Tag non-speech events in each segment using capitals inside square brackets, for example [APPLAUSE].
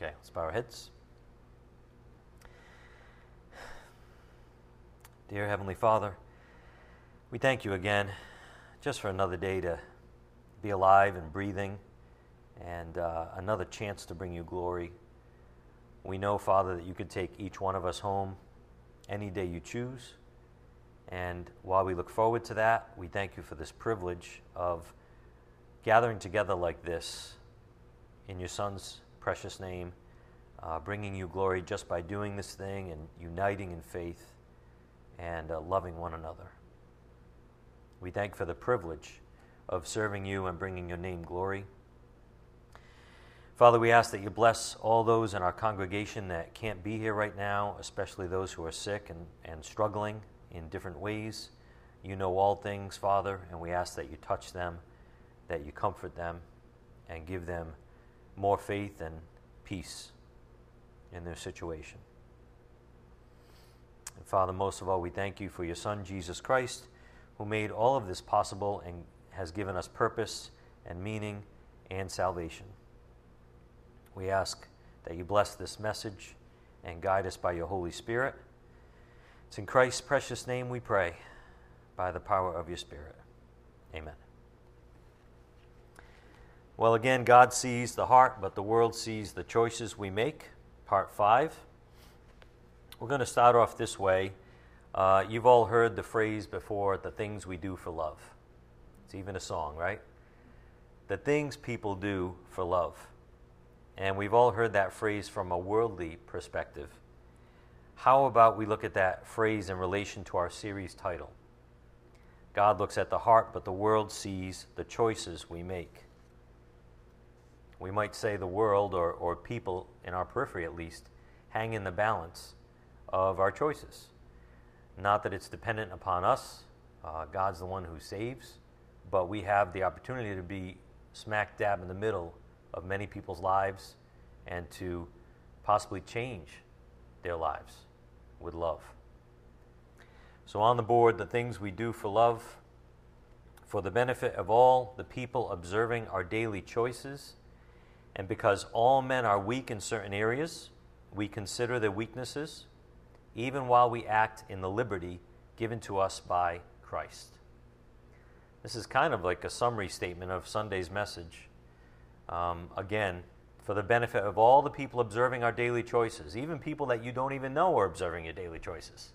Okay, let's bow our heads. Dear Heavenly Father, we thank you again just for another day to be alive and breathing and uh, another chance to bring you glory. We know, Father, that you could take each one of us home any day you choose. And while we look forward to that, we thank you for this privilege of gathering together like this in your Son's precious name, uh, bringing you glory just by doing this thing and uniting in faith and uh, loving one another. We thank for the privilege of serving you and bringing your name glory. Father, we ask that you bless all those in our congregation that can't be here right now, especially those who are sick and, and struggling in different ways. You know all things, Father, and we ask that you touch them, that you comfort them, and give them more faith and peace in their situation. And Father, most of all, we thank you for your Son, Jesus Christ, who made all of this possible and has given us purpose and meaning and salvation. We ask that you bless this message and guide us by your Holy Spirit. It's in Christ's precious name we pray, by the power of your Spirit. Amen. Well, again, God sees the heart, but the world sees the choices we make. Part 5. We're going to start off this way. Uh, you've all heard the phrase before the things we do for love. It's even a song, right? The things people do for love. And we've all heard that phrase from a worldly perspective. How about we look at that phrase in relation to our series title? God looks at the heart, but the world sees the choices we make. We might say the world, or, or people in our periphery at least, hang in the balance of our choices. Not that it's dependent upon us, uh, God's the one who saves, but we have the opportunity to be smack dab in the middle of many people's lives and to possibly change their lives with love. So, on the board, the things we do for love, for the benefit of all the people observing our daily choices, and because all men are weak in certain areas, we consider their weaknesses, even while we act in the liberty given to us by Christ. This is kind of like a summary statement of Sunday's message. Um, again, for the benefit of all the people observing our daily choices, even people that you don't even know are observing your daily choices.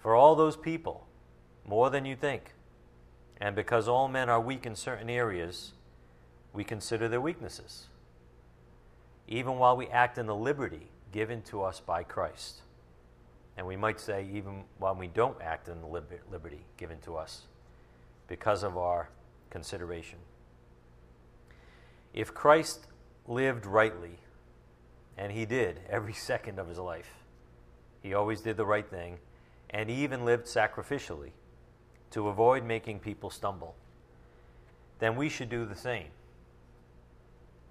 For all those people, more than you think. And because all men are weak in certain areas, we consider their weaknesses, even while we act in the liberty given to us by Christ. And we might say, even while we don't act in the liberty given to us because of our consideration. If Christ lived rightly, and he did every [LAUGHS] second of his life, he always did the right thing, and he even lived sacrificially to avoid making people stumble, then we should do the same.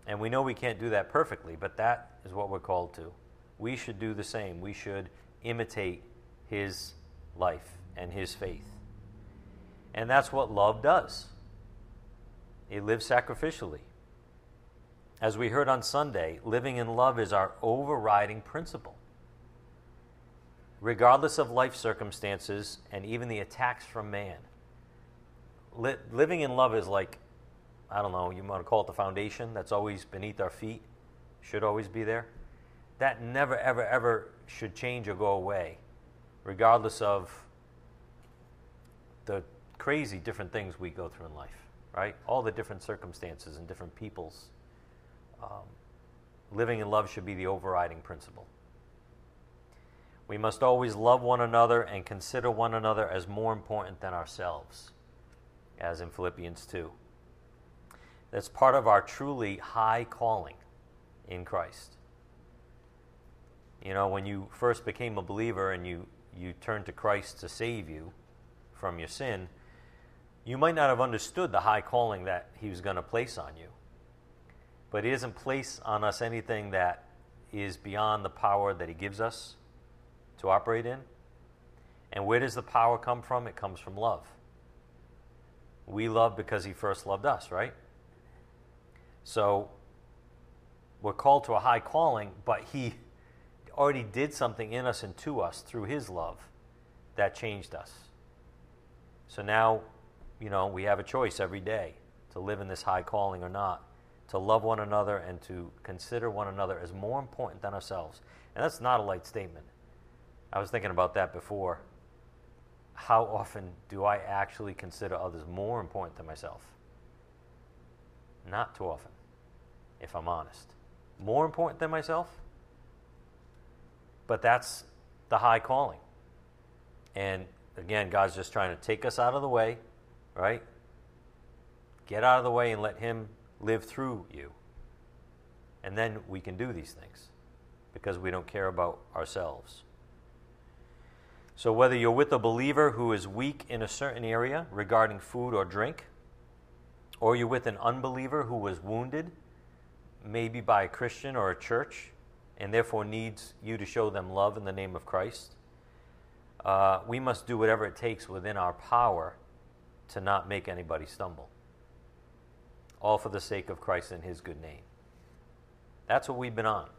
And we know we can't do that perfectly, but that is what we're called to. We should do the same. We should imitate his life and his faith. And that's what love does it lives sacrificially. As we heard on Sunday, living in love is our overriding principle. Regardless of life circumstances and even the attacks from man, li- living in love is like, I don't know, you want to call it the foundation that's always beneath our feet, should always be there. That never, ever, ever should change or go away, regardless of the crazy different things we go through in life, right? All the different circumstances and different people's um, living in love should be the overriding principle. We must always love one another and consider one another as more important than ourselves, as in Philippians 2. That's part of our truly high calling in Christ. You know, when you first became a believer and you, you turned to Christ to save you from your sin, you might not have understood the high calling that He was going to place on you. But He doesn't place on us anything that is beyond the power that He gives us to operate in. And where does the power come from? It comes from love. We love because He first loved us, right? So we're called to a high calling, but He already did something in us and to us through His love that changed us. So now, you know, we have a choice every day to live in this high calling or not, to love one another and to consider one another as more important than ourselves. And that's not a light statement. I was thinking about that before. How often do I actually consider others more important than myself? Not too often, if I'm honest. More important than myself? But that's the high calling. And again, God's just trying to take us out of the way, right? Get out of the way and let Him live through you. And then we can do these things because we don't care about ourselves. So, whether you're with a believer who is weak in a certain area regarding food or drink, or you're with an unbeliever who was wounded, maybe by a Christian or a church, and therefore needs you to show them love in the name of Christ, uh, we must do whatever it takes within our power to not make anybody stumble. All for the sake of Christ and His good name. That's what we've been on.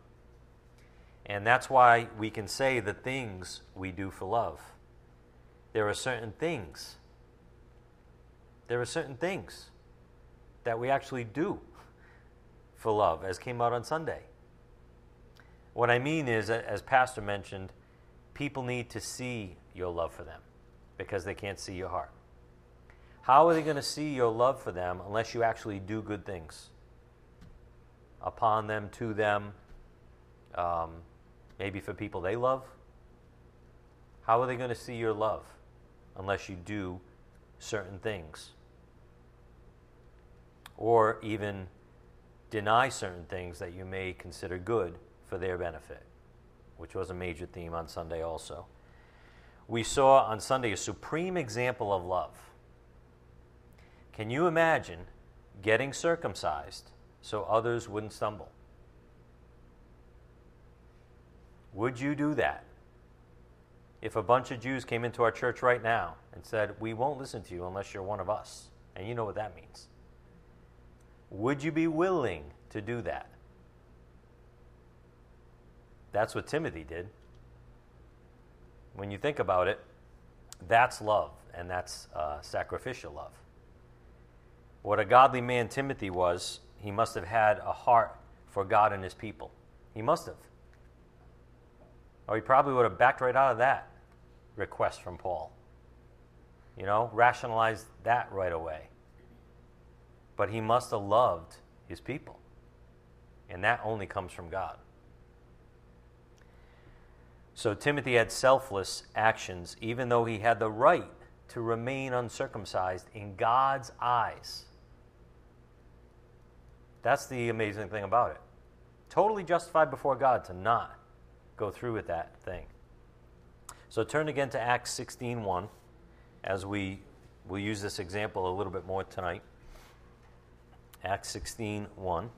And that's why we can say the things we do for love. There are certain things. There are certain things that we actually do for love, as came out on Sunday. What I mean is, as Pastor mentioned, people need to see your love for them because they can't see your heart. How are they going to see your love for them unless you actually do good things upon them, to them, um, maybe for people they love? How are they going to see your love unless you do certain things? Or even deny certain things that you may consider good for their benefit which was a major theme on Sunday also. We saw on Sunday a supreme example of love. Can you imagine getting circumcised so others wouldn't stumble? Would you do that? If a bunch of Jews came into our church right now and said, We won't listen to you unless you're one of us, and you know what that means, would you be willing to do that? That's what Timothy did. When you think about it, that's love, and that's uh, sacrificial love. What a godly man Timothy was, he must have had a heart for God and his people. He must have. Or he probably would have backed right out of that request from Paul. You know, rationalized that right away. But he must have loved his people. And that only comes from God. So Timothy had selfless actions, even though he had the right to remain uncircumcised in God's eyes. That's the amazing thing about it. Totally justified before God to not go through with that thing. So turn again to Acts 16:1 as we will use this example a little bit more tonight. Acts 16:1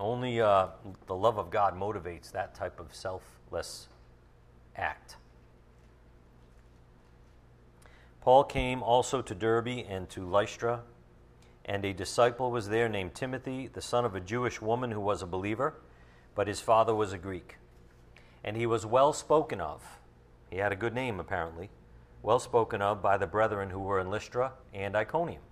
Only uh, the love of God motivates that type of selfless act. Paul came also to Derbe and to Lystra, and a disciple was there named Timothy, the son of a Jewish woman who was a believer, but his father was a Greek. And he was well spoken of. He had a good name, apparently, well spoken of by the brethren who were in Lystra and Iconium.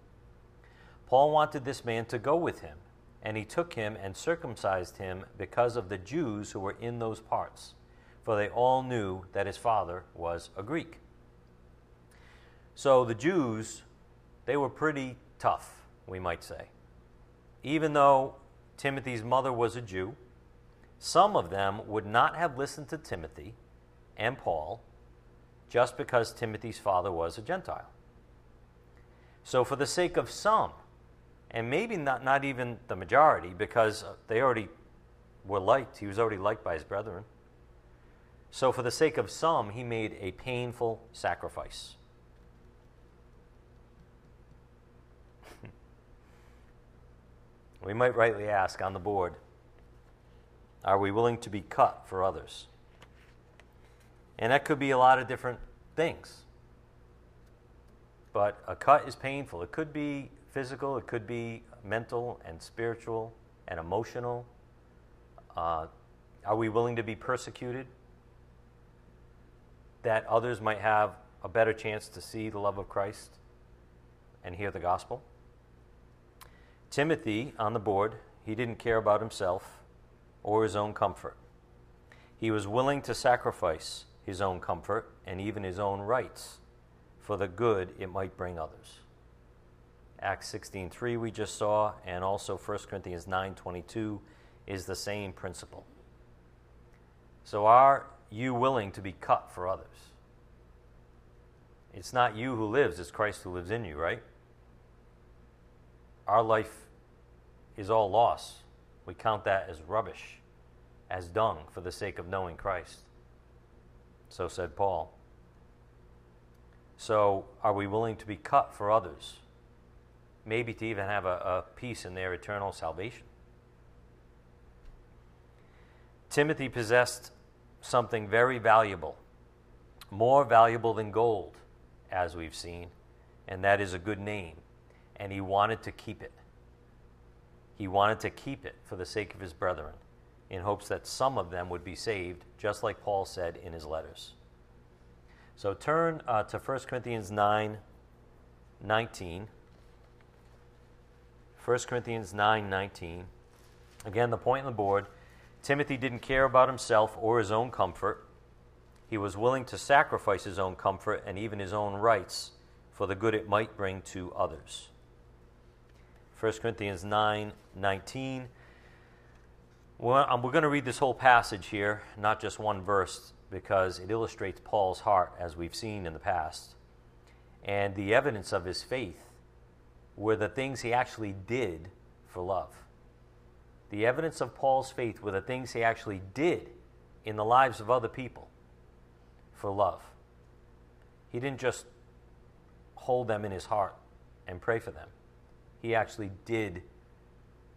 Paul wanted this man to go with him and he took him and circumcised him because of the Jews who were in those parts, for they all knew that his father was a Greek. So the Jews, they were pretty tough, we might say. Even though Timothy's mother was a Jew, some of them would not have listened to Timothy and Paul just because Timothy's father was a Gentile. So, for the sake of some, and maybe not, not even the majority because they already were liked. He was already liked by his brethren. So, for the sake of some, he made a painful sacrifice. [LAUGHS] we might rightly ask on the board are we willing to be cut for others? And that could be a lot of different things. But a cut is painful. It could be physical, it could be mental and spiritual and emotional. Uh, are we willing to be persecuted? That others might have a better chance to see the love of Christ and hear the gospel? Timothy on the board, he didn't care about himself or his own comfort. He was willing to sacrifice his own comfort and even his own rights for the good it might bring others. Acts 16:3 we just saw and also 1 Corinthians 9:22 is the same principle. So are you willing to be cut for others? It's not you who lives, it's Christ who lives in you, right? Our life is all loss. We count that as rubbish, as dung for the sake of knowing Christ. So said Paul. So, are we willing to be cut for others? Maybe to even have a, a piece in their eternal salvation. Timothy possessed something very valuable, more valuable than gold, as we've seen, and that is a good name. And he wanted to keep it. He wanted to keep it for the sake of his brethren, in hopes that some of them would be saved, just like Paul said in his letters. So turn uh, to 1 Corinthians 9 19. 1 Corinthians 9 19. Again, the point on the board Timothy didn't care about himself or his own comfort. He was willing to sacrifice his own comfort and even his own rights for the good it might bring to others. 1 Corinthians 9 19. Well, we're going to read this whole passage here, not just one verse, because it illustrates Paul's heart, as we've seen in the past. And the evidence of his faith were the things he actually did for love. The evidence of Paul's faith were the things he actually did in the lives of other people for love. He didn't just hold them in his heart and pray for them, he actually did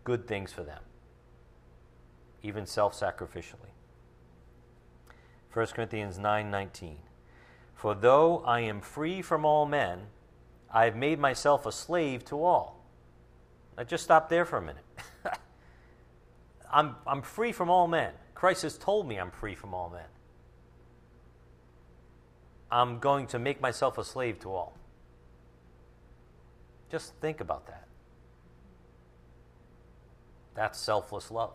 good things for them, even self sacrificially. 1 Corinthians 9:19 For though I am free from all men I have made myself a slave to all. Now just stop there for a minute. [LAUGHS] I'm, I'm free from all men. Christ has told me I'm free from all men. I'm going to make myself a slave to all. Just think about that. That's selfless love.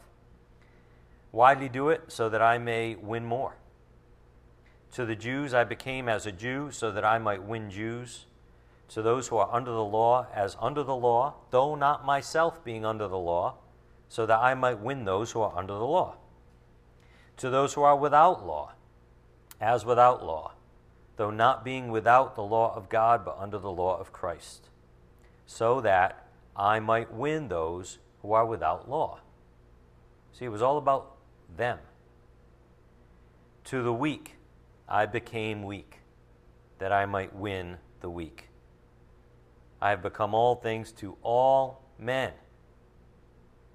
Why do it? So that I may win more. To the Jews I became as a Jew, so that I might win Jews. To those who are under the law, as under the law, though not myself being under the law so that I might win those who are under the law. To those who are without law, as without law, though not being without the law of God, but under the law of Christ, so that I might win those who are without law. See, it was all about them. To the weak, I became weak, that I might win the weak. I have become all things to all men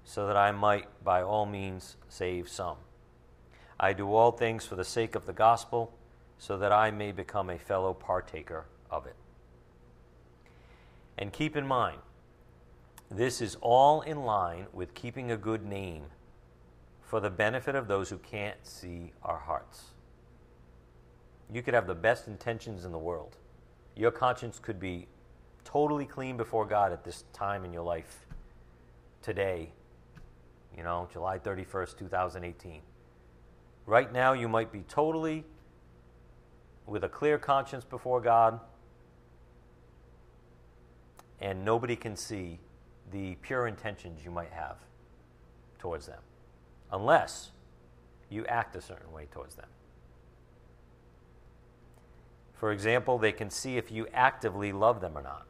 so that I might by all means save some. I do all things for the sake of the gospel, so that I may become a fellow partaker of it. And keep in mind, this is all in line with keeping a good name for the benefit of those who can't see our hearts. You could have the best intentions in the world. Your conscience could be totally clean before God at this time in your life today, you know, July 31st, 2018. Right now, you might be totally with a clear conscience before God, and nobody can see the pure intentions you might have towards them, unless you act a certain way towards them. For example, they can see if you actively love them or not.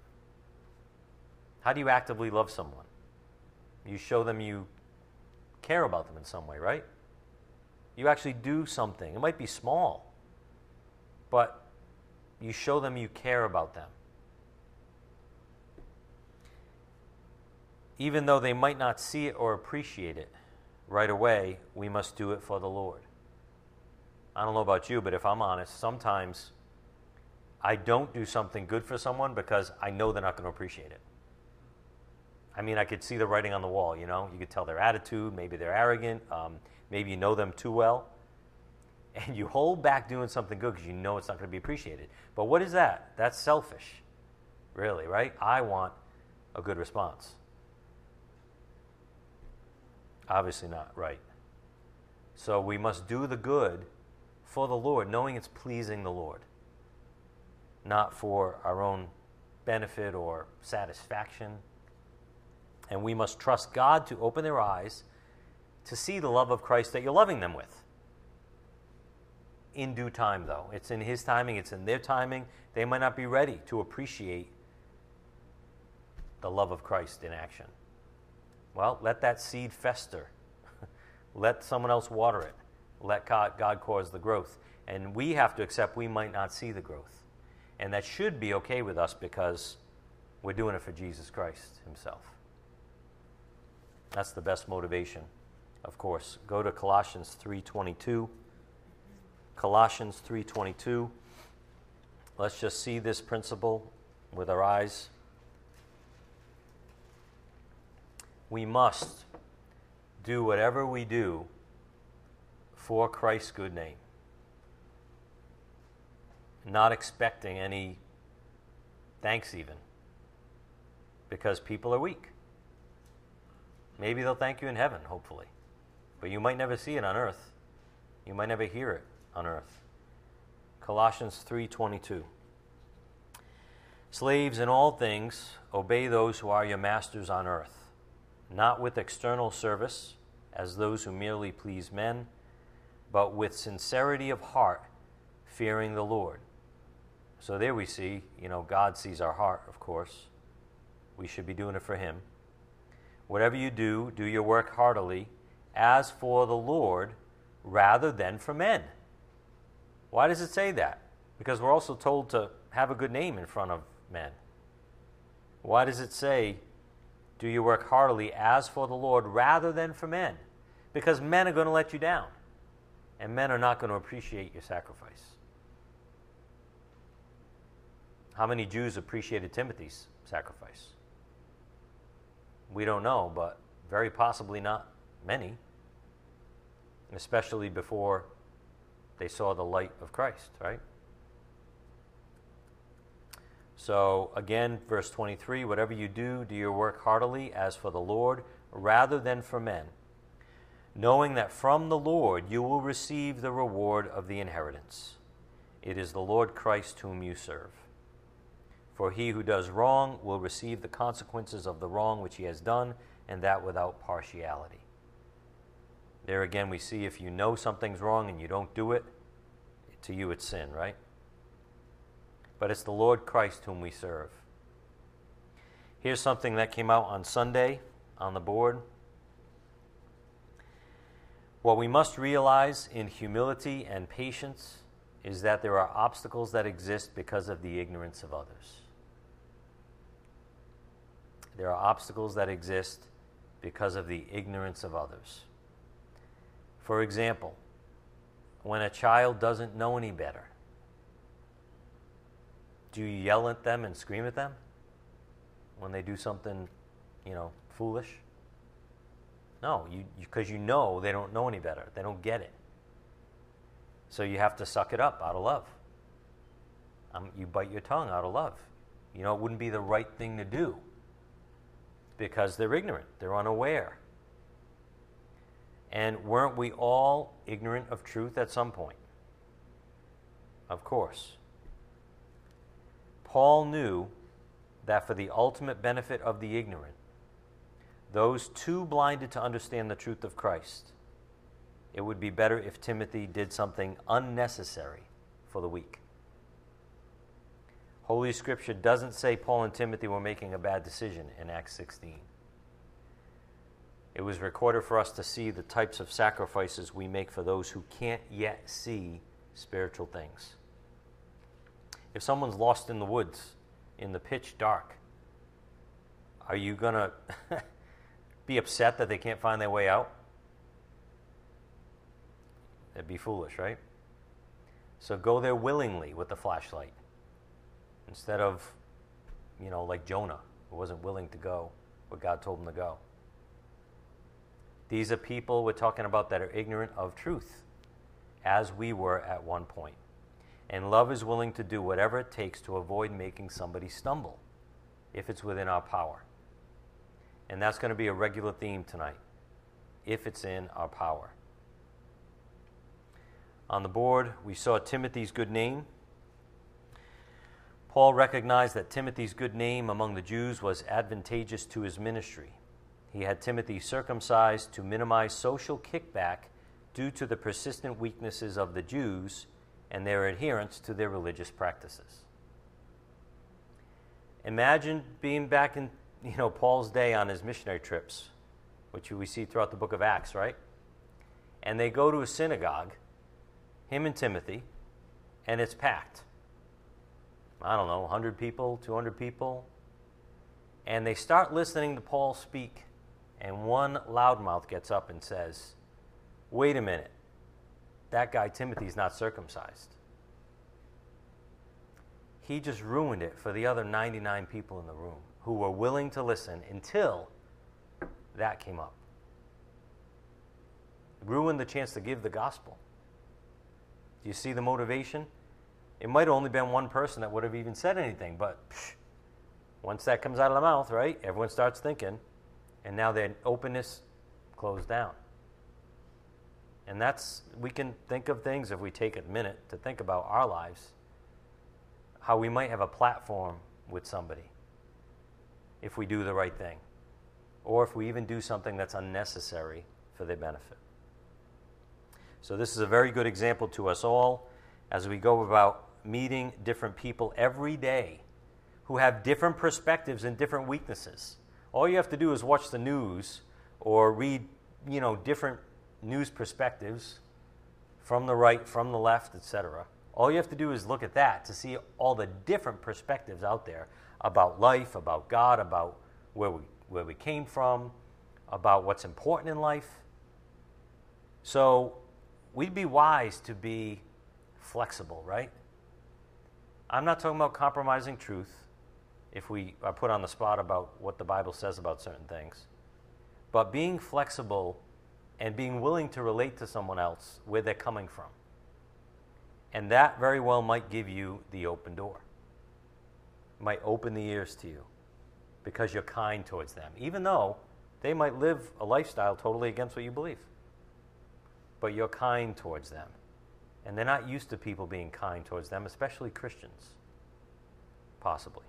How do you actively love someone? You show them you care about them in some way, right? You actually do something. It might be small, but you show them you care about them. Even though they might not see it or appreciate it right away, we must do it for the Lord. I don't know about you, but if I'm honest, sometimes I don't do something good for someone because I know they're not going to appreciate it. I mean, I could see the writing on the wall, you know? You could tell their attitude, maybe they're arrogant, um, maybe you know them too well. [LAUGHS] And you hold back doing something good because you know it's not going to be appreciated. But what is that? That's selfish, really, right? I want a good response. Obviously not, right? So we must do the good for the Lord, knowing it's pleasing the Lord, not for our own benefit or satisfaction. And we must trust God to open their eyes to see the love of Christ that you're loving them with. In due time, though. It's in His timing, it's in their timing. They might not be ready to appreciate the love of Christ in action. Well, let that seed fester. [LAUGHS] let someone else water it. Let God, cause the growth. And we have to accept we might not see the growth. And that should be okay with us because we're doing it for Jesus Christ Himself. That's the best motivation, of course. Go to Colossians 3:22. Colossians 3:22. Let's just see this principle with our eyes. We must do whatever we do for Christ's good name. Not expecting any thanks, even, because people are weak. Maybe they'll thank you in heaven, hopefully, but you might never see it on earth. You might never hear it on earth. Colossians 3:22 Slaves in all things obey those who are your masters on earth not with external service, as those who merely please men, but with sincerity of heart, fearing the Lord. So there we see, you know, God sees our heart, of course. We should be doing it for Him. Whatever you do, do your work heartily, as for the Lord, rather than for men. Why does it say that? Because we're also told to have a good name in front of men. Why does it say do you work heartily as for the Lord rather than for men? Because men are going to let you down, and men are not going to appreciate your sacrifice. How many Jews appreciated Timothy's sacrifice? We don't know, but very possibly not many, especially before they saw the light of Christ, right? So, again, verse 23 whatever you do, do your work heartily as for the Lord rather than for men, knowing that from the Lord you will receive the reward of the inheritance. It is the Lord Christ whom you serve. For he who does wrong will receive the consequences of the wrong which he has done, and that without partiality. There again, we see if you know something's wrong and you don't do it, to you it's sin, right? But it's the Lord Christ whom we serve. Here's something that came out on Sunday on the board. What we must realize in humility and patience is that there are obstacles that exist because of the ignorance of others. There are obstacles that exist because of the ignorance of others. For example, when a child doesn't know any better, do you yell at them and scream at them when they do something, you know, foolish? No, you because you, you know they don't know any better. They don't get it. So you have to suck it up out of love. Um, you bite your tongue out of love. You know, it wouldn't be the right thing to do because they're ignorant, they're unaware. And weren't we all ignorant of truth at some point? Of course. Paul knew that for the ultimate benefit of the ignorant, those too blinded to understand the truth of Christ, it would be better if Timothy did something unnecessary for the weak. Holy Scripture doesn't say Paul and Timothy were making a bad decision in Acts 16. It was recorded for us to see the types of sacrifices we make for those who can't yet see spiritual things. If someone's lost in the woods, in the pitch dark, are you going [LAUGHS] to be upset that they can't find their way out? That'd be foolish, right? So go there willingly with the flashlight instead of, you know, like Jonah, who wasn't willing to go where God told him to go. These are people we're talking about that are ignorant of truth, as we were at one point. And love is willing to do whatever it takes to avoid making somebody stumble, if it's within our power. And that's going to be a regular theme tonight, if it's in our power. On the board, we saw Timothy's good name. Paul recognized that Timothy's good name among the Jews was advantageous to his ministry. He had Timothy circumcised to minimize social kickback due to the persistent weaknesses of the Jews and their adherence to their religious practices. Imagine being back in you know Paul's day on his missionary trips, which we see throughout the book of Acts, right? And they go to a synagogue, him and Timothy, and it's packed. I don't know, 100 people, 200 people. And they start listening to Paul speak, and one loudmouth gets up and says, Wait a minute that guy Timothy's not circumcised. He just ruined it for the other 99 people in the room who were willing to listen until that came up. Ruined the chance to give the gospel. Do you see the motivation? It might have only been one person that would have even said anything, but psh, once that comes out of the mouth, right, everyone starts thinking, and now their openness closed down. And that's, we can think of things if we take a minute to think about our lives, how we might have a platform with somebody if we do the right thing, or if we even do something that's unnecessary for their benefit. So, this is a very good example to us all as we go about meeting different people every day who have different perspectives and different weaknesses. All you have to do is watch the news or read, you know, different news perspectives from the right, from the left, etc. All you have to do is look at that to see all the different perspectives out there about life, about God, about where we, where we came from, about what's important in life. So we'd be wise to be flexible, right? I'm not talking about compromising truth if we are put on the spot about what the Bible says about certain things, but being flexible and being willing to relate to someone else where they're coming from. And that very well might give you the open door, might open the ears to you because you're kind towards them, even though they might live a lifestyle totally against what you believe. But you're kind towards them. And they're not used to people being kind towards them, especially Christians, possibly.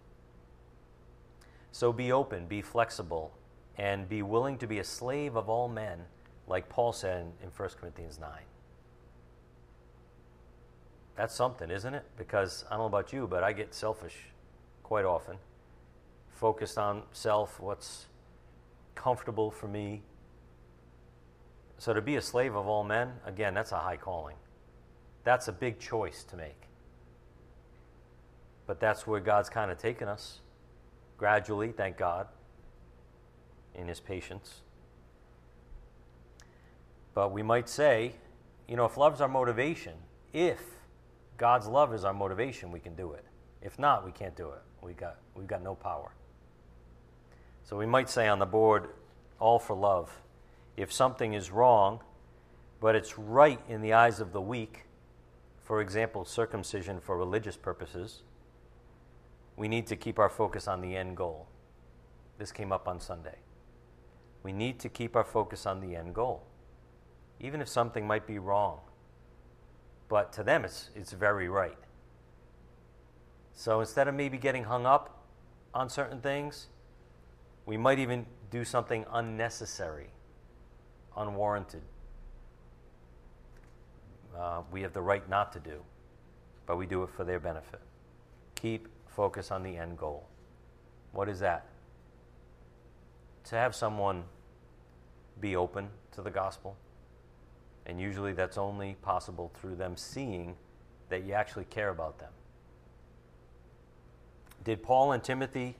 So be open, be flexible, and be willing to be a slave of all men like Paul said in 1 Corinthians 9. That's something, isn't it? Because I don't know about you, but I get selfish quite often, focused on self, what's comfortable for me. So to be a slave of all men, again, that's a high calling. That's a big choice to make. But that's where God's kind of taken us gradually, thank God, in His patience. But we might say, you know, if love's our motivation, if God's love is our motivation, we can do it. If not, we can't do it. We got, we've got no power. So we might say on the board, all for love. If something is wrong, but it's right in the eyes of the weak, for example, circumcision for religious purposes, we need to keep our focus on the end goal. This came up on Sunday. We need to keep our focus on the end goal even if something might be wrong. But to them, it's, it's very right. So instead of maybe getting hung up on certain things, we might even do something unnecessary, unwarranted. Uh, we have the right not to do, but we do it for their benefit. Keep focus on the end goal. What is that? To have someone be open to the gospel and usually that's only possible through them seeing that you actually care about them. Did Paul and Timothy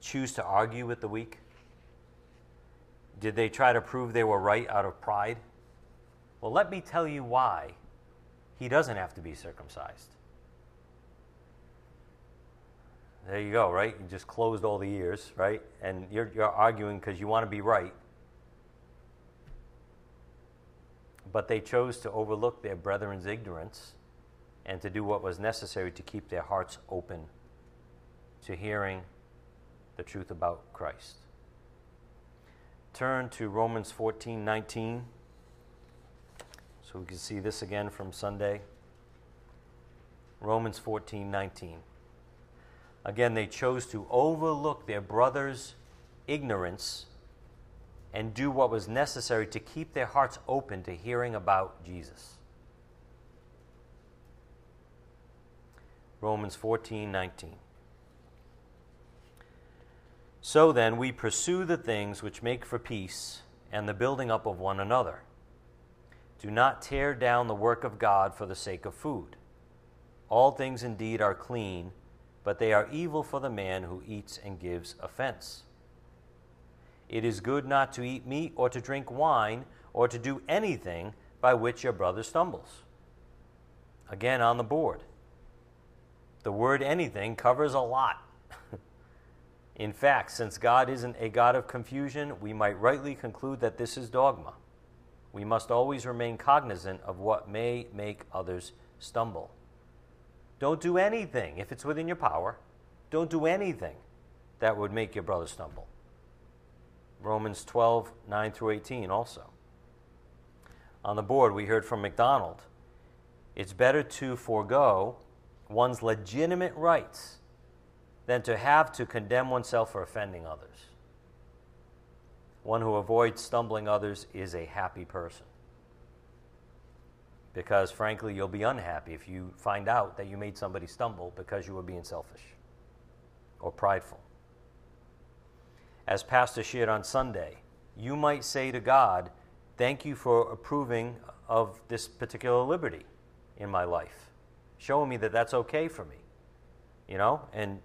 choose to argue with the weak? Did they try to prove they were right out of pride? Well, let me tell you why he doesn't have to be circumcised. There you go, right? You just closed all the ears, right? And you're, you're arguing because you want to be right. But they chose to overlook their brethren's ignorance and to do what was necessary to keep their hearts open to hearing the truth about Christ. Turn to Romans 14 19. So we can see this again from Sunday. Romans 14 19. Again, they chose to overlook their brother's ignorance and do what was necessary to keep their hearts open to hearing about Jesus. Romans 14 19. So then, we pursue the things which make for peace and the building up of one another. Do not tear down the work of God for the sake of food. All things indeed are clean, but they are evil for the man who eats and gives offense. It is good not to eat meat or to drink wine or to do anything by which your brother stumbles. Again, on the board. The word anything covers a lot. [LAUGHS] In fact, since God isn't a God of confusion, we might rightly conclude that this is dogma. We must always remain cognizant of what may make others stumble. Don't do anything, if it's within your power, don't do anything that would make your brother stumble. Romans 12, 9 through 18 also. On the board, we heard from MacDonald it's better to forego one's legitimate rights than to have to condemn oneself for offending others. One who avoids stumbling others is a happy person. Because frankly, you'll be unhappy if you find out that you made somebody stumble because you were being selfish or prideful. As Pastor shared on Sunday, you might say to God, Thank you for approving of this particular liberty in my life, showing me that that's okay for me. You know, and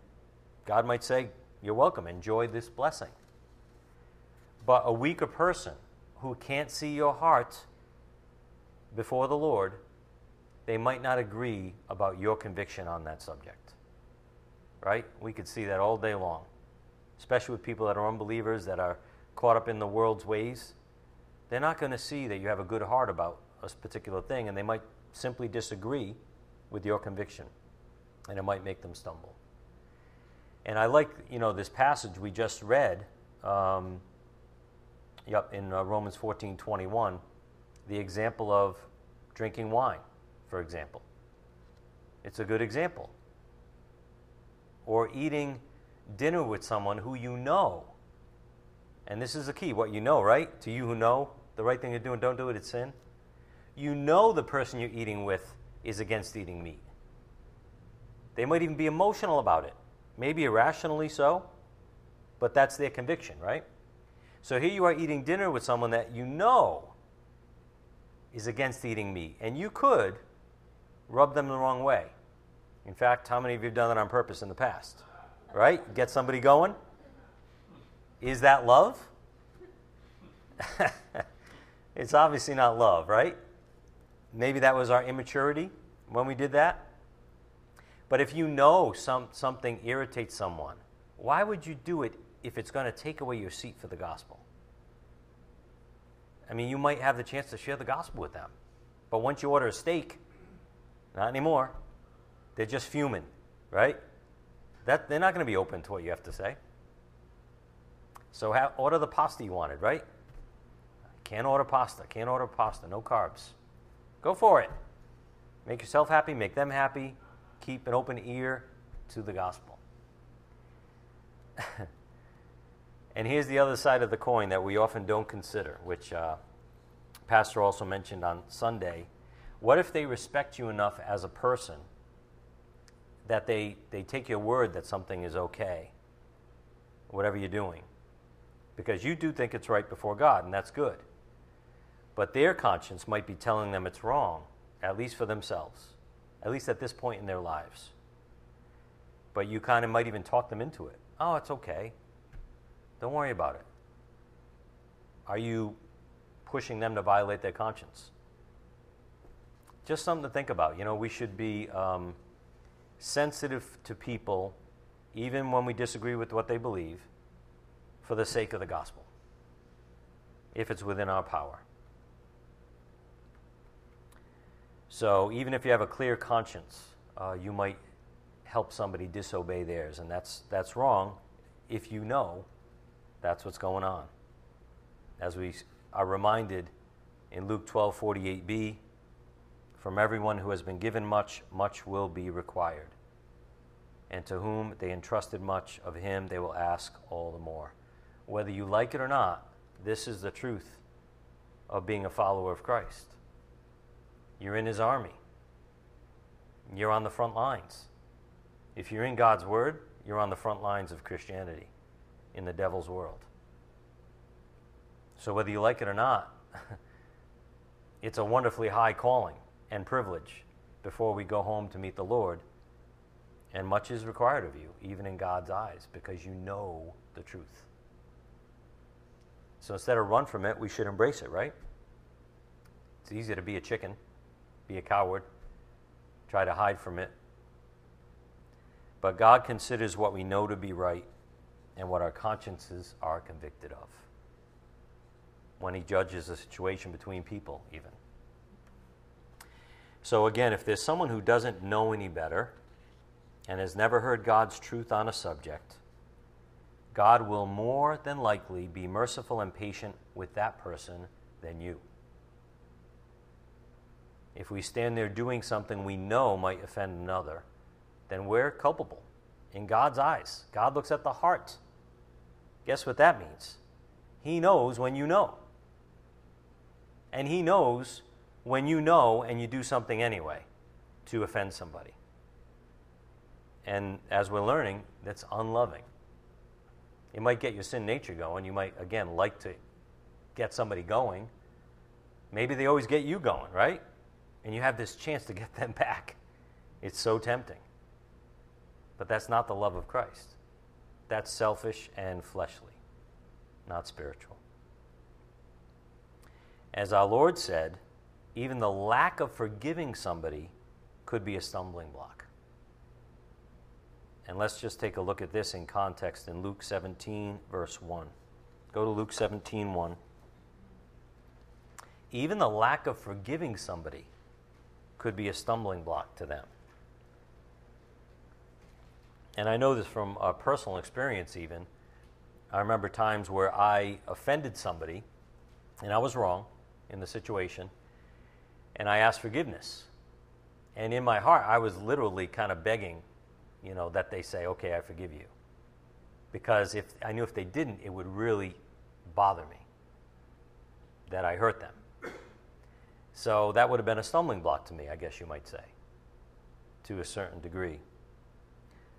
God might say, You're welcome, enjoy this blessing. But a weaker person who can't see your heart before the Lord, they might not agree about your conviction on that subject. Right? We could see that all day long, especially with people that are unbelievers, that are caught up in the world's ways. They're not going to see that you have a good heart about a particular thing, and they might simply disagree with your conviction, and it might make them stumble. And I like, you know, this passage we just read, um, yep, in uh, Romans 14 21, the example of drinking wine, for example. It's a good example. Or eating dinner with someone who you know. And this is the key what you know, right? To you who know the right thing to do and don't do it, it's sin. You know the person you're eating with is against eating meat. They might even be emotional about it maybe irrationally so, but that's their conviction, right? So here you are eating dinner with someone that you know is against eating meat, and you could rub them the wrong way. In fact, how many of you have done that on purpose in the past? Right? Get somebody going? Is that love? [LAUGHS] it's obviously not love, right? Maybe that was our immaturity when we did that. But if you know some, something irritates someone, why would you do it if it's going to take away your seat for the gospel? I mean, you might have the chance to share the gospel with them. But once you order a steak, not anymore. They're just fuming, right? That, they're not going to be open to what you have to say. So order the pasta you wanted, right? Can't order pasta. Can't order pasta. No carbs. Go for it. Make yourself happy. Make them happy keep an open ear to the gospel. [LAUGHS] and here's the other side of the coin that we often don't consider, which uh, Pastor also mentioned on Sunday. What if they respect you enough as a person that they, they take your word that something is okay, whatever you're doing? Because you do think it's right before God, and that's good. But their conscience might be telling them it's wrong, at least for themselves at least at this point in their lives. But you kind of might even talk them into it. Oh, it's okay. Don't worry about it. Are you pushing them to violate their conscience? Just something to think about. You know, we should be um, sensitive to people even when we disagree with what they believe, for the sake of the gospel, if it's within our power. So even if you have a clear conscience, uh, you might help somebody disobey theirs, and that's, that's wrong if you know that's what's going on. As we are reminded in Luke 12 48b, from everyone who has been given much, much will be required. And to whom they entrusted much of him, they will ask all the more. Whether you like it or not, this is the truth of being a follower of Christ. You're in his army, you're on the front lines. If you're in God's word, you're on the front lines of Christianity in the devil's world. So, whether you like it or not, [LAUGHS] it's a wonderfully high calling and privilege before we go home to meet the Lord. And much is required of you, even in God's eyes, because you know the truth. So instead of run from it, we should embrace it, right? It's easy to be a chicken, be a coward, try to hide from it. But God considers what we know to be right and what our consciences are convicted of when He judges a situation between people, even. So, again, if there's someone who doesn't know any better and has never heard God's truth on a subject, God will more than likely be merciful and patient with that person than you. If we stand there doing something we know might offend another, then we're culpable in God's eyes. God looks at the heart. Guess what that means? He knows when you know. And He knows when you know and you do something anyway to offend somebody. And as we're learning, that's unloving. It might get your sin nature going. You might, again, like to get somebody going. Maybe they always get you going, right? And you have this chance to get [LAUGHS] them back. It's so tempting. But that's not the love of Christ. That's selfish and fleshly, not spiritual. As our Lord said, even the lack of forgiving somebody could be a stumbling block. And let's just take a look at this in context in Luke 17, verse 1. Go to Luke 17, 1. Even the lack of forgiving somebody could be a stumbling block to them. And I know this from a personal experience, even. I remember times where I offended somebody, and I was wrong in the situation, and I asked forgiveness. And in my heart, I was literally kind of begging, you know, that they say, okay, I forgive you. Because if I knew if they didn't, it would really bother me that I hurt them. So that would have been a stumbling block to me, I guess you might say, to a certain degree.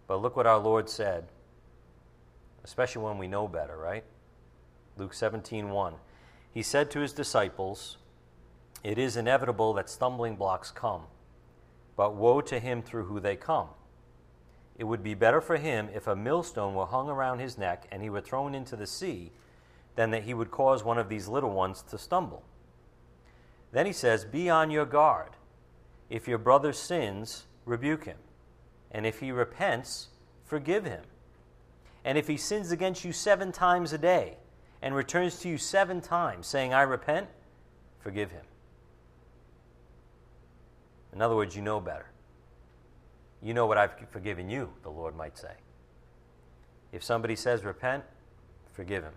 But look what our Lord said, especially when we know better, right? Luke 17 1. He said to his disciples, it is inevitable that stumbling blocks come, but woe to him through who they come. It would be better for him if a millstone were hung around his neck and he were thrown into the sea than that he would cause one of these little ones to stumble. Then he says, Be on your guard. If your brother sins, rebuke him. And if he repents, forgive him. And if he sins against you seven times a day and returns to you seven times, saying, I repent, forgive him. In other words, you know better. You know what I've forgiven you, the Lord might say. If somebody says repent, forgive him.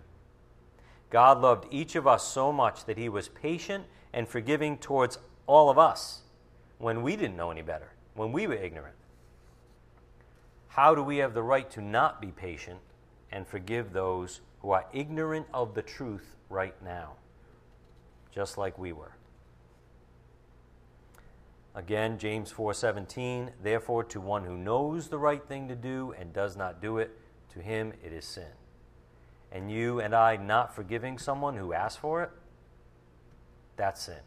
God loved each of us so much that he was patient and forgiving towards all of us when we didn't know any better, when we were ignorant. How do we have the right to not be patient and forgive those who are ignorant of the truth right now, just like we were? Again, James 4:17, therefore to one who knows the right thing to do and does not do it, to him it is sin. And you and I not forgiving someone who asks for it, that's sin.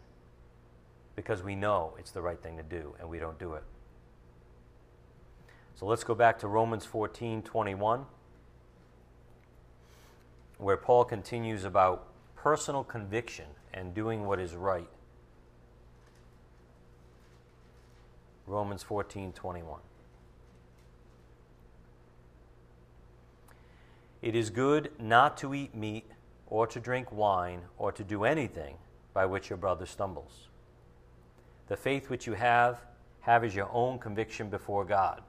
Because we know it's the right thing to do and we don't do it. So let's go back to Romans 14:21 where Paul continues about personal conviction and doing what is right Romans 14 21. It is good not to eat meat or to drink wine or to do anything by which your brother stumbles. The faith which you have, have as your own conviction before God.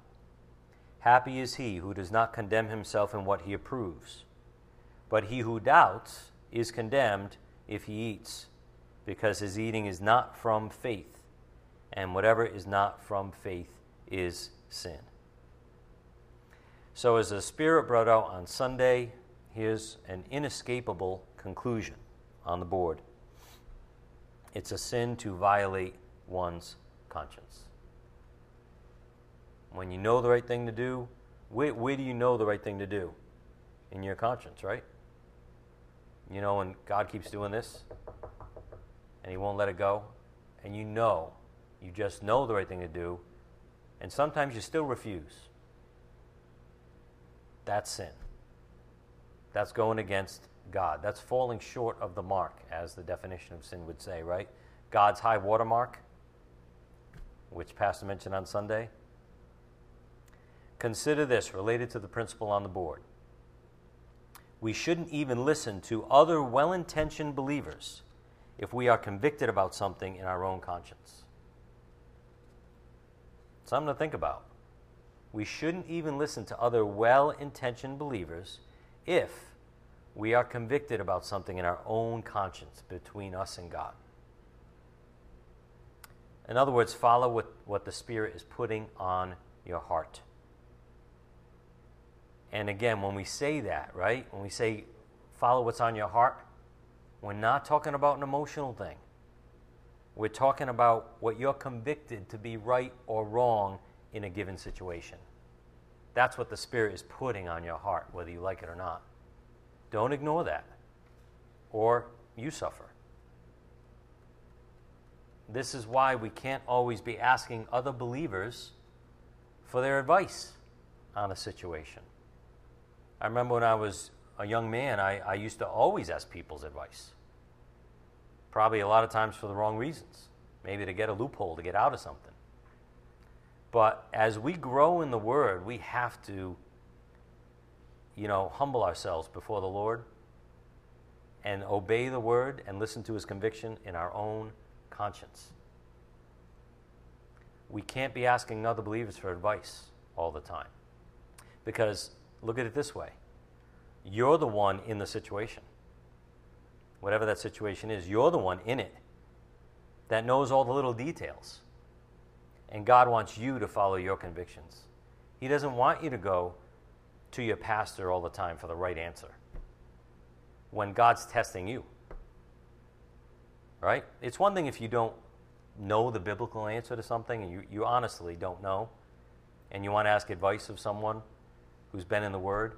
Happy is he who does not condemn himself in what he approves. But he who doubts is condemned if he eats, because his eating is not from faith, and whatever is not from faith is sin. So, as the Spirit brought out on Sunday, here's an inescapable conclusion on the board it's a sin to violate one's conscience. When you know the right thing to do, where, where do you know the right thing to do? In your conscience, right? You know, when God keeps doing this and He won't let it go, and you know, you just know the right thing to do, and sometimes you still refuse. That's sin. That's going against God. That's falling short of the mark, as the definition of sin would say, right? God's high water mark, which Pastor mentioned on Sunday. Consider this related to the principle on the board. We shouldn't even listen to other well intentioned believers if we are convicted about something in our own conscience. Something to think about. We shouldn't even listen to other well intentioned believers if we are convicted about something in our own conscience between us and God. In other words, follow what, what the Spirit is putting on your heart. And again, when we say that, right, when we say follow what's on your heart, we're not talking about an emotional thing. We're talking about what you're convicted to be right or wrong in a given situation. That's what the Spirit is putting on your heart, whether you like it or not. Don't ignore that, or you suffer. This is why we can't always be asking other believers for their advice on a situation. I remember when I was a young man, I, I used to always ask people's advice. Probably a lot of times for the wrong reasons, maybe to get a loophole, to get out of something. But as we grow in the Word, we have to you know, humble ourselves before the Lord and obey the word and listen to his conviction in our own conscience. We can't be asking other believers for advice all the time. Because look at it this way you're the one in the situation. Whatever that situation is, you're the one in it that knows all the little details. And God wants you to follow your convictions. He doesn't want you to go to your pastor all the time for the right answer when God's testing you. Right? It's one thing if you don't know the biblical answer to something and you, you honestly don't know and you want to ask advice of someone who's been in the Word.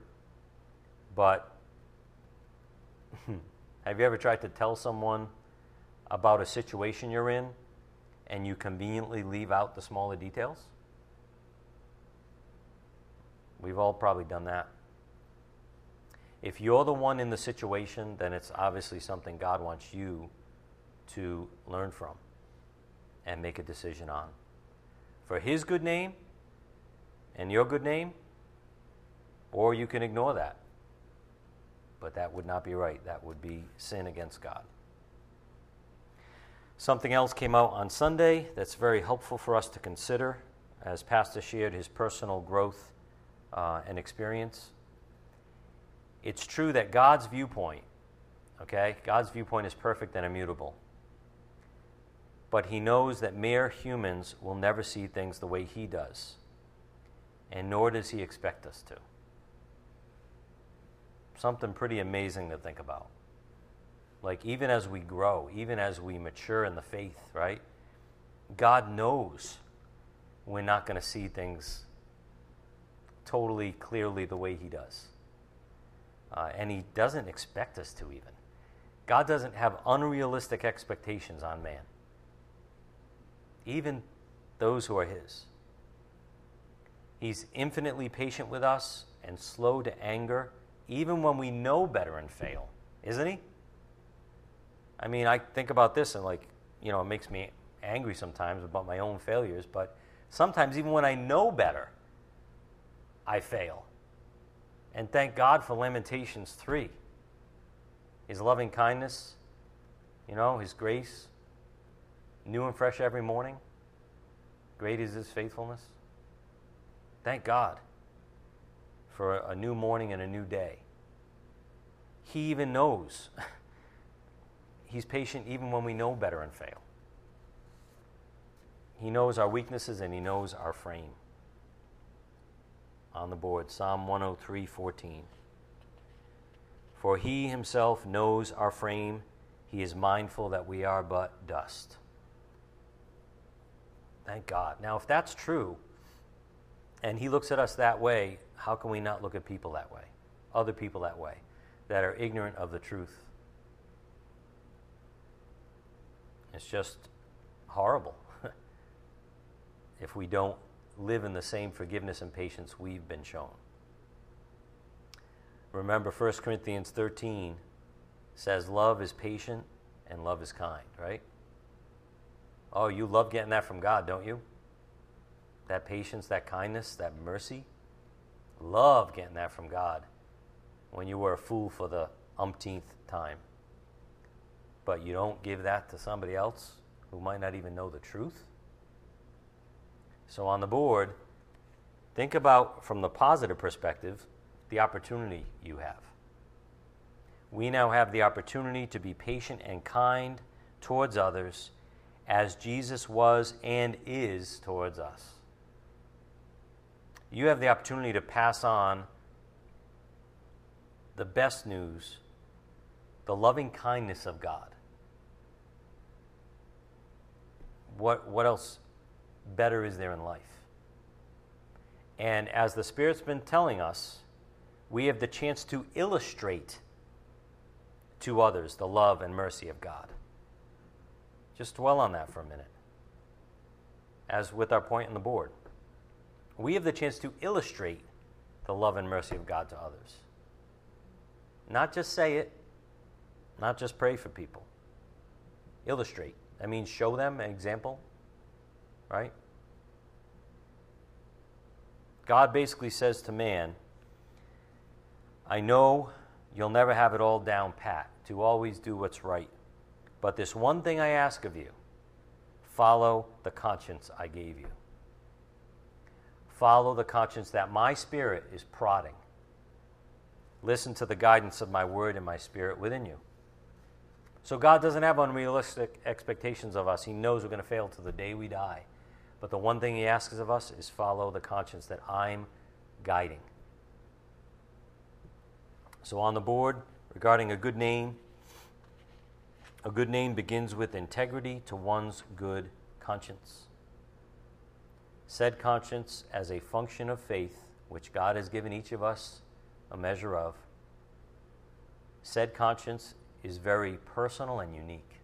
But [LAUGHS] have you ever tried to tell someone about a situation you're in and you conveniently leave out the smaller details? We've all probably done that. If you're the one in the situation, then it's obviously something God wants you to learn from and make a decision on. For His good name and your good name, or you can ignore that. But that would not be right. That would be sin against God. Something else came out on Sunday that's very helpful for us to consider as Pastor shared his personal growth uh, and experience. It's true that God's viewpoint, okay, God's viewpoint is perfect and immutable. But he knows that mere humans will never see things the way he does, and nor does he expect us to. Something pretty amazing to think about. Like, even as we grow, even as we mature in the faith, right? God knows we're not going to see things totally clearly the way He does. Uh, and He doesn't expect us to, even. God doesn't have unrealistic expectations on man, even those who are His. He's infinitely patient with us and slow to anger, even when we know better and fail, isn't He? I mean, I think about this and, like, you know, it makes me angry sometimes about my own failures, but sometimes even when I know better, I fail. And thank God for Lamentations 3. His loving kindness, you know, His grace, new and fresh every morning. Great is His faithfulness. Thank God for a new morning and a new day. He even knows. [LAUGHS] He's patient even when we know better and fail. He knows our weaknesses and He knows our frame. On the board, Psalm 103 14. For He Himself knows our frame, He is mindful that we are but dust. Thank God. Now, if that's true, and He looks at us that way, how can we not look at people that way? Other people that way, that are ignorant of the truth? It's just horrible [LAUGHS] if we don't live in the same forgiveness and patience we've been shown. Remember 1 Corinthians 13 says love is patient and love is kind, right? Oh, you love getting that from God, don't you? That patience, that kindness, that mercy. Love getting that from God when you were a fool for the umpteenth time. But you don't give that to somebody else who might not even know the truth. So on the board, think about from the positive perspective the opportunity you have. We now have the opportunity to be patient and kind towards others as Jesus was and is towards us. You have the opportunity to pass on the best news, the loving kindness of God. What, what else better is there in life? And as the Spirit's been telling us, we have the chance to illustrate to others the love and mercy of God. Just dwell on that for a minute. As with our point on the board, we have the chance to illustrate the love and mercy of God to others. Not just say it, not just pray for people. Illustrate. That means show them an example, right? God basically says to man, I know you'll never have it all down pat to always do what's right. But this one thing I ask of you follow the conscience I gave you. Follow the conscience that my spirit is prodding. Listen to the guidance of my word and my spirit within you. So God doesn't have unrealistic expectations of us. He knows we're going to fail to the day we die. But the one thing He asks of us is follow the conscience that I'm guiding. So on the board, regarding a good name, a good name begins with integrity to one's good conscience. Said conscience as a function of faith, which God has given each of us a measure of. Said conscience is very personal and unique.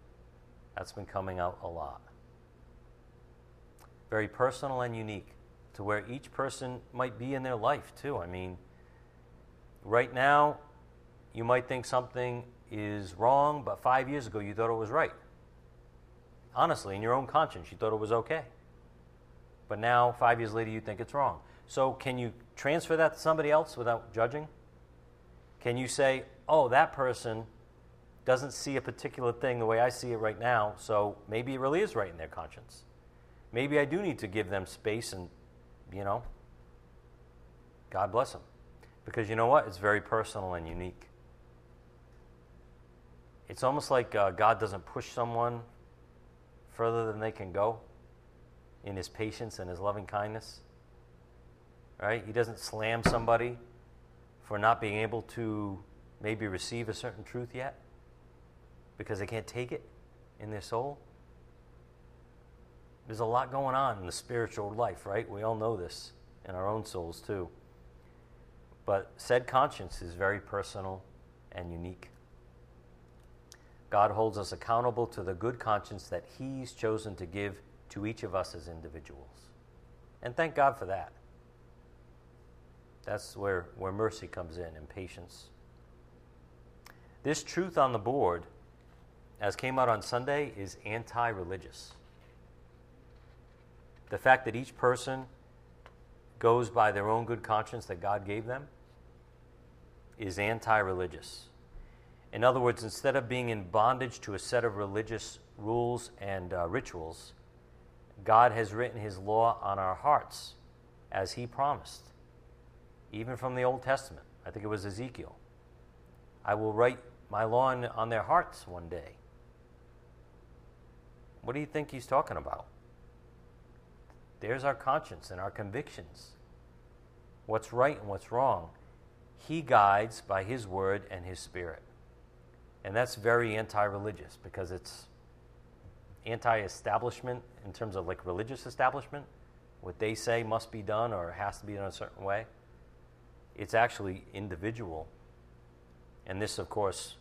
That's been coming out a lot very personal and unique to where each person might be in their life, too. I mean, right now, you might think something is wrong, but five years ago you thought it was right. Honestly, in your own conscience, you thought it was okay. But now, five years later, you think it's wrong. So, can you transfer that to somebody else without judging? Can you say, oh, that person doesn't see a particular thing the way I see it right now, so maybe it really is right in their conscience? maybe I do need to give them space and, you know, God bless them. Because you know what? It's very personal and unique. It's almost like uh, God doesn't push someone further than they can go in his patience and his loving kindness. Right? He doesn't slam somebody for not being able to maybe receive a certain truth yet because they can't take it in their soul. There's a lot going on in the spiritual life, right? We all know this in our own souls too. But said conscience is very personal and unique. God holds us accountable to the good conscience that He's chosen to give to each of us as individuals. And thank God for that. That's where, where mercy comes in and patience. This truth on the board, as came out on Sunday, is anti religious. The fact that each person goes by their own good conscience that God gave them is anti religious. In other words, instead of being in bondage to a set of religious rules and uh, rituals, God has written his law on our hearts as he promised, even from the Old Testament. I think it was Ezekiel. I will write my law on, their hearts one day. What do you think he's talking about? There's our conscience and our convictions. What's right and what's wrong. He guides by his word and his spirit. And that's very anti religious because it's anti establishment in terms of like religious establishment. What they say must be done or has to be done a certain way. It's actually individual. And this, of course,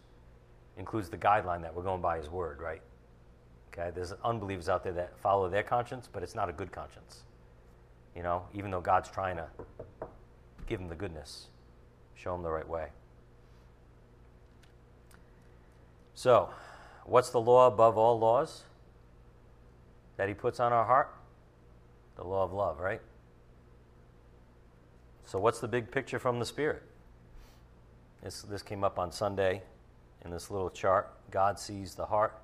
includes the guideline that we're going by his word, right? Okay, there's unbelievers out there that follow their conscience, but it's not a good conscience. You know, even though God's trying to give them the goodness, show them the right way. So, what's the law above all laws that he puts on our heart? The law of love, right? So, what's the big picture from the Spirit? This, this came up on Sunday in this little chart. God sees the heart,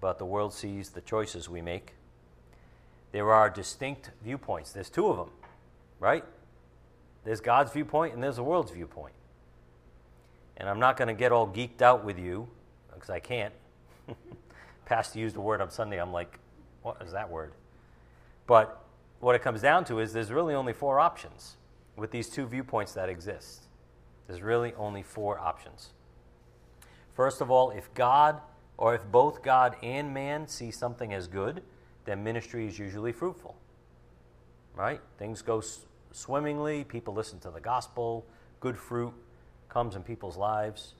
but the world sees the choices we make. There are distinct viewpoints. There's two of them, right? There's God's viewpoint and there's the world's viewpoint. And I'm not going to get all geeked out with you because I can't. [LAUGHS] Pastor used a word on Sunday. I'm like, what is that word? But what it comes down to is there's really only four options with these two viewpoints that exist. There's really only four options. First of all, if God or if both God and man see something as good, then ministry is usually fruitful. Right? Things go swimmingly, people listen to the gospel, good fruit comes in people's lives.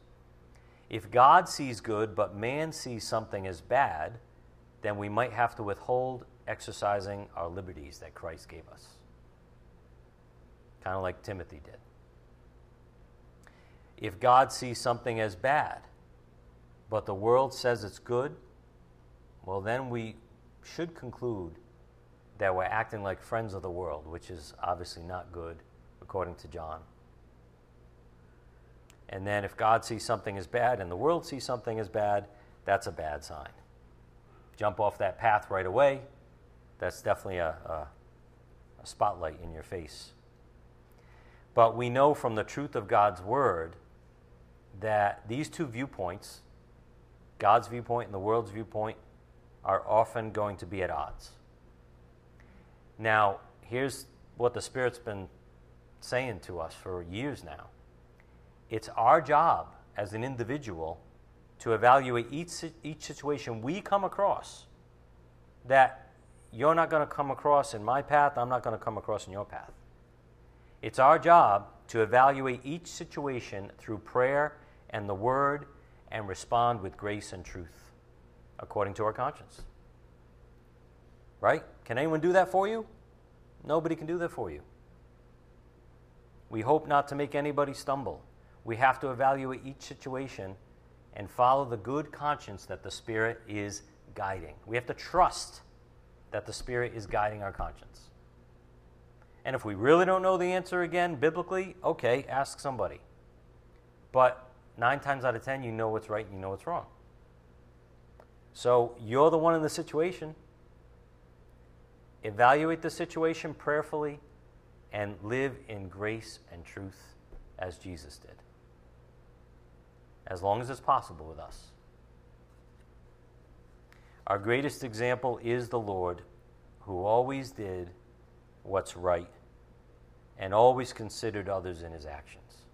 If God sees good, but man sees something as bad, then we might have to withhold exercising our liberties that Christ gave us. Kind of like Timothy did. If God sees something as bad, but the world says it's good, well, then we should conclude that we're acting like friends of the world, which is obviously not good, according to John. And then if God sees something as bad and the world sees something as bad, that's a bad sign. Jump off that path right away. That's definitely a, a, a spotlight in your face. But we know from the truth of God's word that these two viewpoints, God's viewpoint and the world's viewpoint, are often going to be at odds. Now, here's what the Spirit's been saying to us for years now it's our job as an individual to evaluate each, each situation we come across that you're not going to come across in my path, I'm not going to come across in your path. It's our job to evaluate each situation through prayer and the Word and respond with grace and truth according to our conscience. Right? Can anyone do that for you? Nobody can do that for you. We hope not to make anybody stumble. We have to evaluate each situation and follow the good conscience that the Spirit is guiding. We have to trust that the Spirit is guiding our conscience. And if we really don't know the answer again biblically, okay, ask somebody. But nine times out of ten, you know what's right and you know what's wrong. So you're the one in the situation. Evaluate the situation prayerfully and live in grace and truth as Jesus did. As long as it's possible with us. Our greatest example is the Lord, who always did what's right and always considered others in his actions.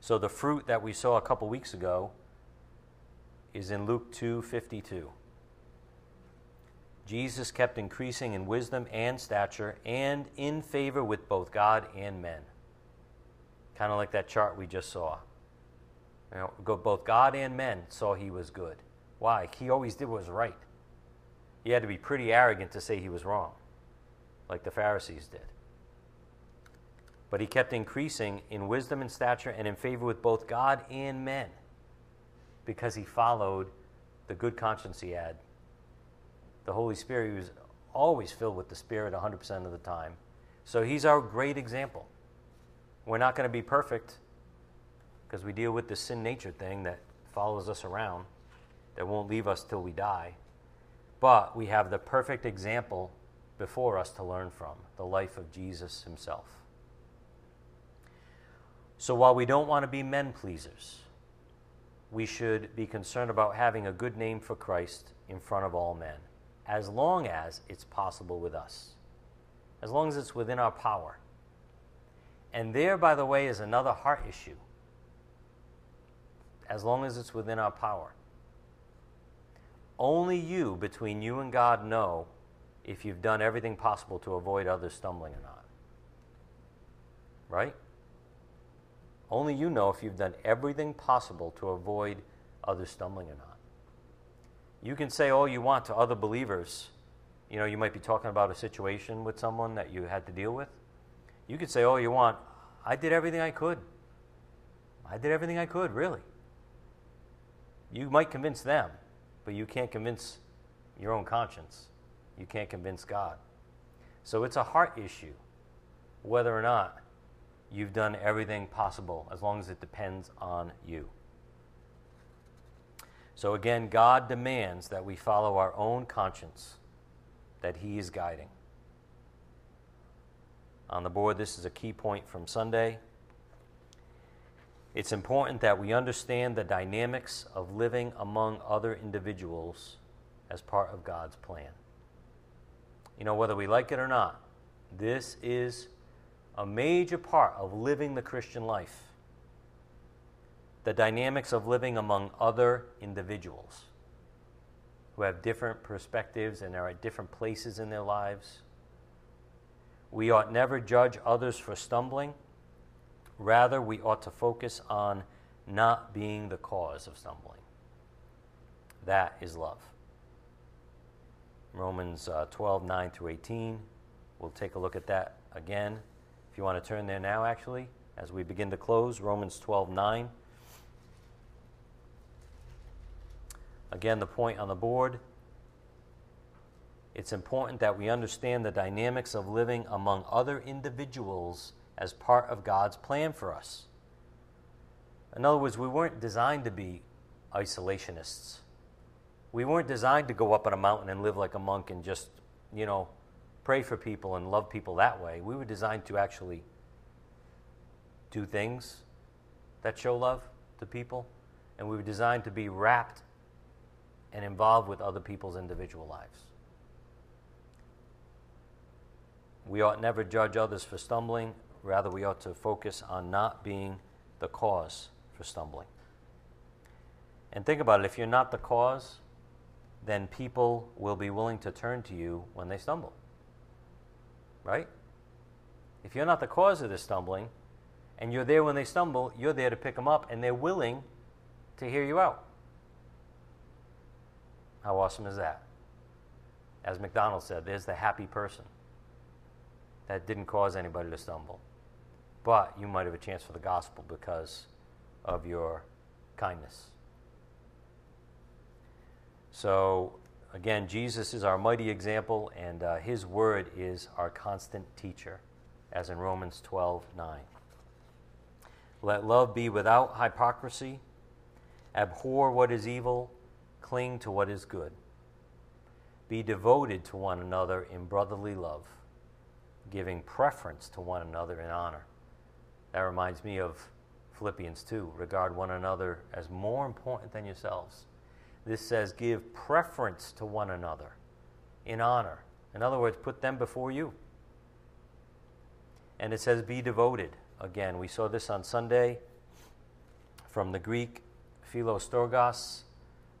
So the fruit that we saw a couple weeks ago is in Luke 2:52. Jesus kept increasing in wisdom and stature and in favor with both God and men. Kind of like that chart we just saw. You know, both God and men saw he was good. Why? He always did what was right. He had to be pretty arrogant to say he was wrong, like the Pharisees did. But he kept increasing in wisdom and stature and in favor with both God and men because he followed the good conscience he had. The Holy Spirit he was always filled with the Spirit 100% of the time. So he's our great example. We're not going to be perfect because we deal with the sin nature thing that follows us around, that won't leave us till we die. But we have the perfect example before us to learn from the life of Jesus himself. So while we don't want to be men pleasers, we should be concerned about having a good name for Christ in front of all men, as long as it's possible with us, as long as it's within our power. And there, by the way, is another heart issue, as long as it's within our power. Only you, between you and God, know if you've done everything possible to avoid others stumbling or not. Right? Only you know if you've done everything possible to avoid others stumbling or not. You can say all you want to other believers. You know, you might be talking about a situation with someone that you had to deal with. You could say all you want. I did everything I could. I did everything I could, really. You might convince them, but you can't convince your own conscience. You can't convince God. So it's a heart issue whether or not you've done everything possible as long as it depends on you. So again, God demands that we follow our own conscience, that He is guiding. On the board, this is a key point from Sunday. It's important that we understand the dynamics of living among other individuals as part of God's plan. You know, whether we like it or not, this is a major part of living the Christian life. The dynamics of living among other individuals who have different perspectives and are at different places in their lives. We ought never judge others for stumbling. Rather, we ought to focus on not being the cause of stumbling. That is love. Romans uh, 12, 9 through 18. We'll take a look at that again. If you want to turn there now, actually, as we begin to close, Romans 12 9. Again, the point on the board. It's important that we understand the dynamics of living among other individuals as part of God's plan for us. In other words, we weren't designed to be isolationists. We weren't designed to go up on a mountain and live like a monk and just, you know, pray for people and love people that way. We were designed to actually do things that show love to people, and we were designed to be wrapped and involved with other people's individual lives. We ought never judge others for stumbling, rather, we ought to focus on not being the cause for stumbling. And think about it if you're not the cause, then people will be willing to turn to you when they stumble right? If you're not the cause of the stumbling and you're there when they stumble, you're there to pick them up and they're willing to hear you out. How awesome is that? As McDonald said, there's the happy person that didn't cause anybody to stumble. But you might have a chance for the gospel because of your kindness. So Again, Jesus is our mighty example, and uh, his word is our constant teacher, as in Romans 12 9. Let love be without hypocrisy. Abhor what is evil, cling to what is good. Be devoted to one another in brotherly love, giving preference to one another in honor. That reminds me of Philippians 2 regard one another as more important than yourselves. This says, give preference to one another in honor. In other words, put them before you. And it says, be devoted. Again, we saw this on Sunday from the Greek philostorgos.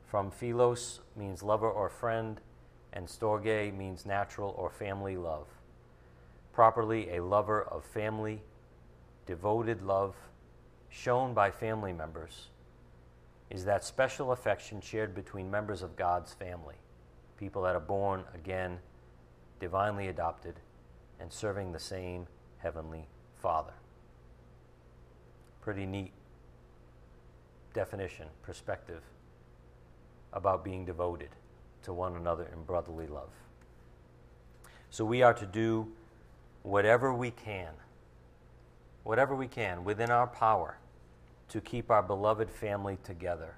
From philos means lover or friend, and storge means natural or family love. Properly, a lover of family, devoted love shown by family members is that special affection shared between members of God's family, people that are born again, divinely adopted, and serving the same Heavenly Father. Pretty neat definition, perspective about being devoted to one another in brotherly love. So we are to do whatever we can, whatever we can within our power to keep our beloved family together.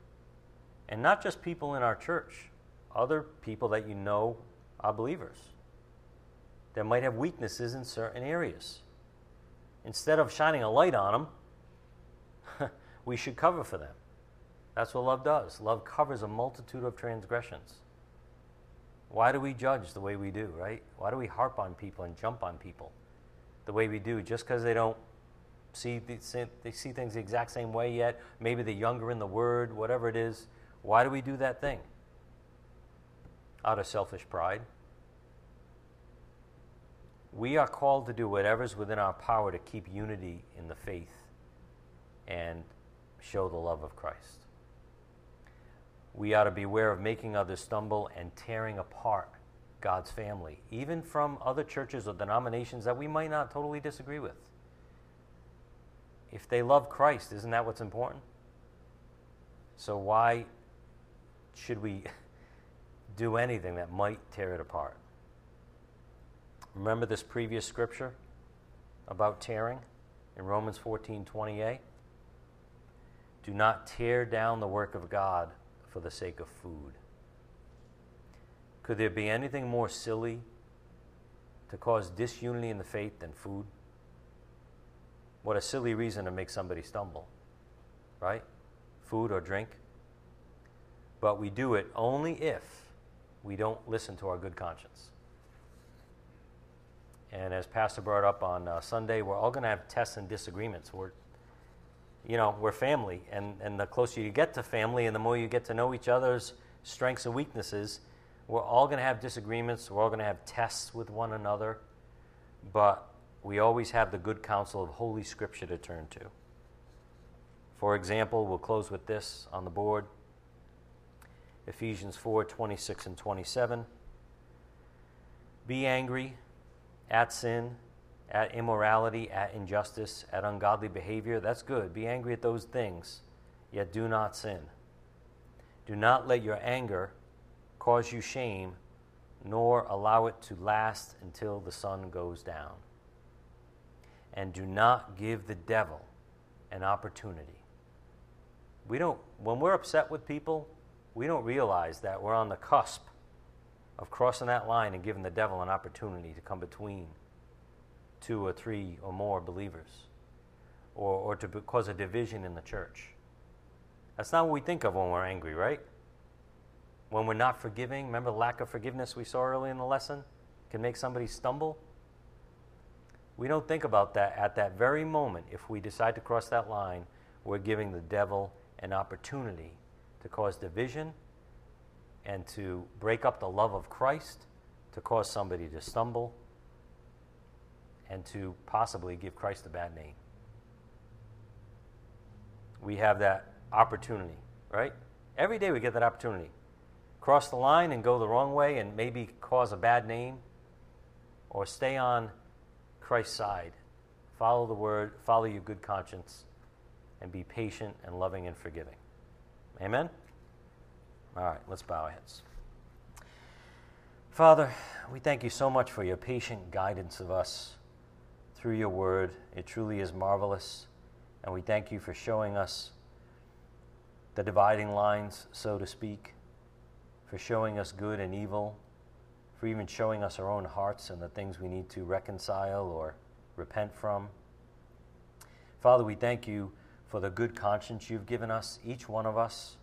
And not just people in our church, other people that you know are believers that might have weaknesses in certain areas. Instead of shining a light on them, [LAUGHS] we should cover for them. That's what love does. Love covers a multitude of transgressions. Why do we judge the way we do, right? Why do we harp on people and jump on people the way we do just because they don't see the, they see things the exact same way yet? Maybe they're younger in the word, whatever it is. Why do we do that thing? Out of selfish pride. We are called to do whatever's within our power to keep unity in the faith and show the love of Christ. We ought to beware of making others stumble and tearing apart God's family, even from other churches or denominations that we might not totally disagree with. If they love Christ, isn't that what's important? So, why should we [LAUGHS] do anything that might tear it apart? Remember this previous scripture about tearing in Romans 14 28? Do not tear down the work of God for the sake of food. Could there be anything more silly to cause disunity in the faith than food? What a silly reason to make somebody stumble, right? Food or drink. But we do it only if we don't listen to our good conscience. And as Pastor brought up on uh, Sunday, we're all going to have tests and disagreements. We're, you know, we're family, and, and the closer you get to family, and the more you get to know each other's strengths and weaknesses, we're all going to have disagreements. We're all going to have tests with one another, but we always have the good counsel of Holy Scripture to turn to. For example, we'll close with this on the board Ephesians 4 26 and 27. Be angry at sin, at immorality, at injustice, at ungodly behavior. That's good. Be angry at those things, yet do not sin. Do not let your anger cause you shame, nor allow it to last until the sun goes down. And do not give the devil an opportunity. We don't, when we're upset with people, we don't realize that we're on the cusp of crossing that line and giving the devil an opportunity to come between two or three or more believers or, or to cause a division in the church. That's not what we think of when we're angry, right? When we're not forgiving, remember the lack of forgiveness we saw early in the lesson can make somebody stumble? We don't think about that at that very moment. If we decide to cross that line, we're giving the devil an opportunity to cause division and to break up the love of Christ, to cause somebody to stumble, and to possibly give Christ a bad name. We have that opportunity, right? Every day we get that opportunity. Cross the line and go the wrong way and maybe cause a bad name, or stay on Christ's side. Follow the word, follow your good conscience, and be patient and loving and forgiving. Amen? All right, let's bow our heads. Father, we thank you so much for your patient guidance of us through your word. It truly is marvelous. And we thank you for showing us the dividing lines, so to speak, for showing us good and evil, for even showing us our own hearts and the things we need to reconcile or repent from. Father, we thank you for the good conscience you've given us, each one of us.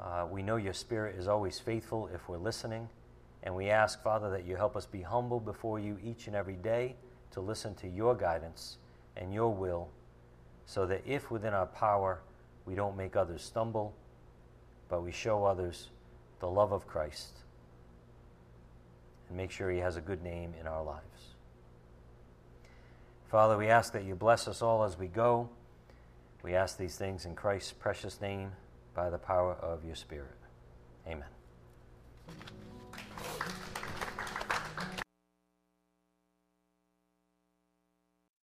Uh, we know your Spirit is always faithful if we're listening. And we ask, Father, that you help us be humble before you each and every day to listen to your guidance and your will, so that if within our power we don't make others stumble, but we show others the love of Christ and make sure he has a good name in our lives. Father, we ask that you bless us all as we go. We ask these things in Christ's precious name by the power of your Spirit. Amen.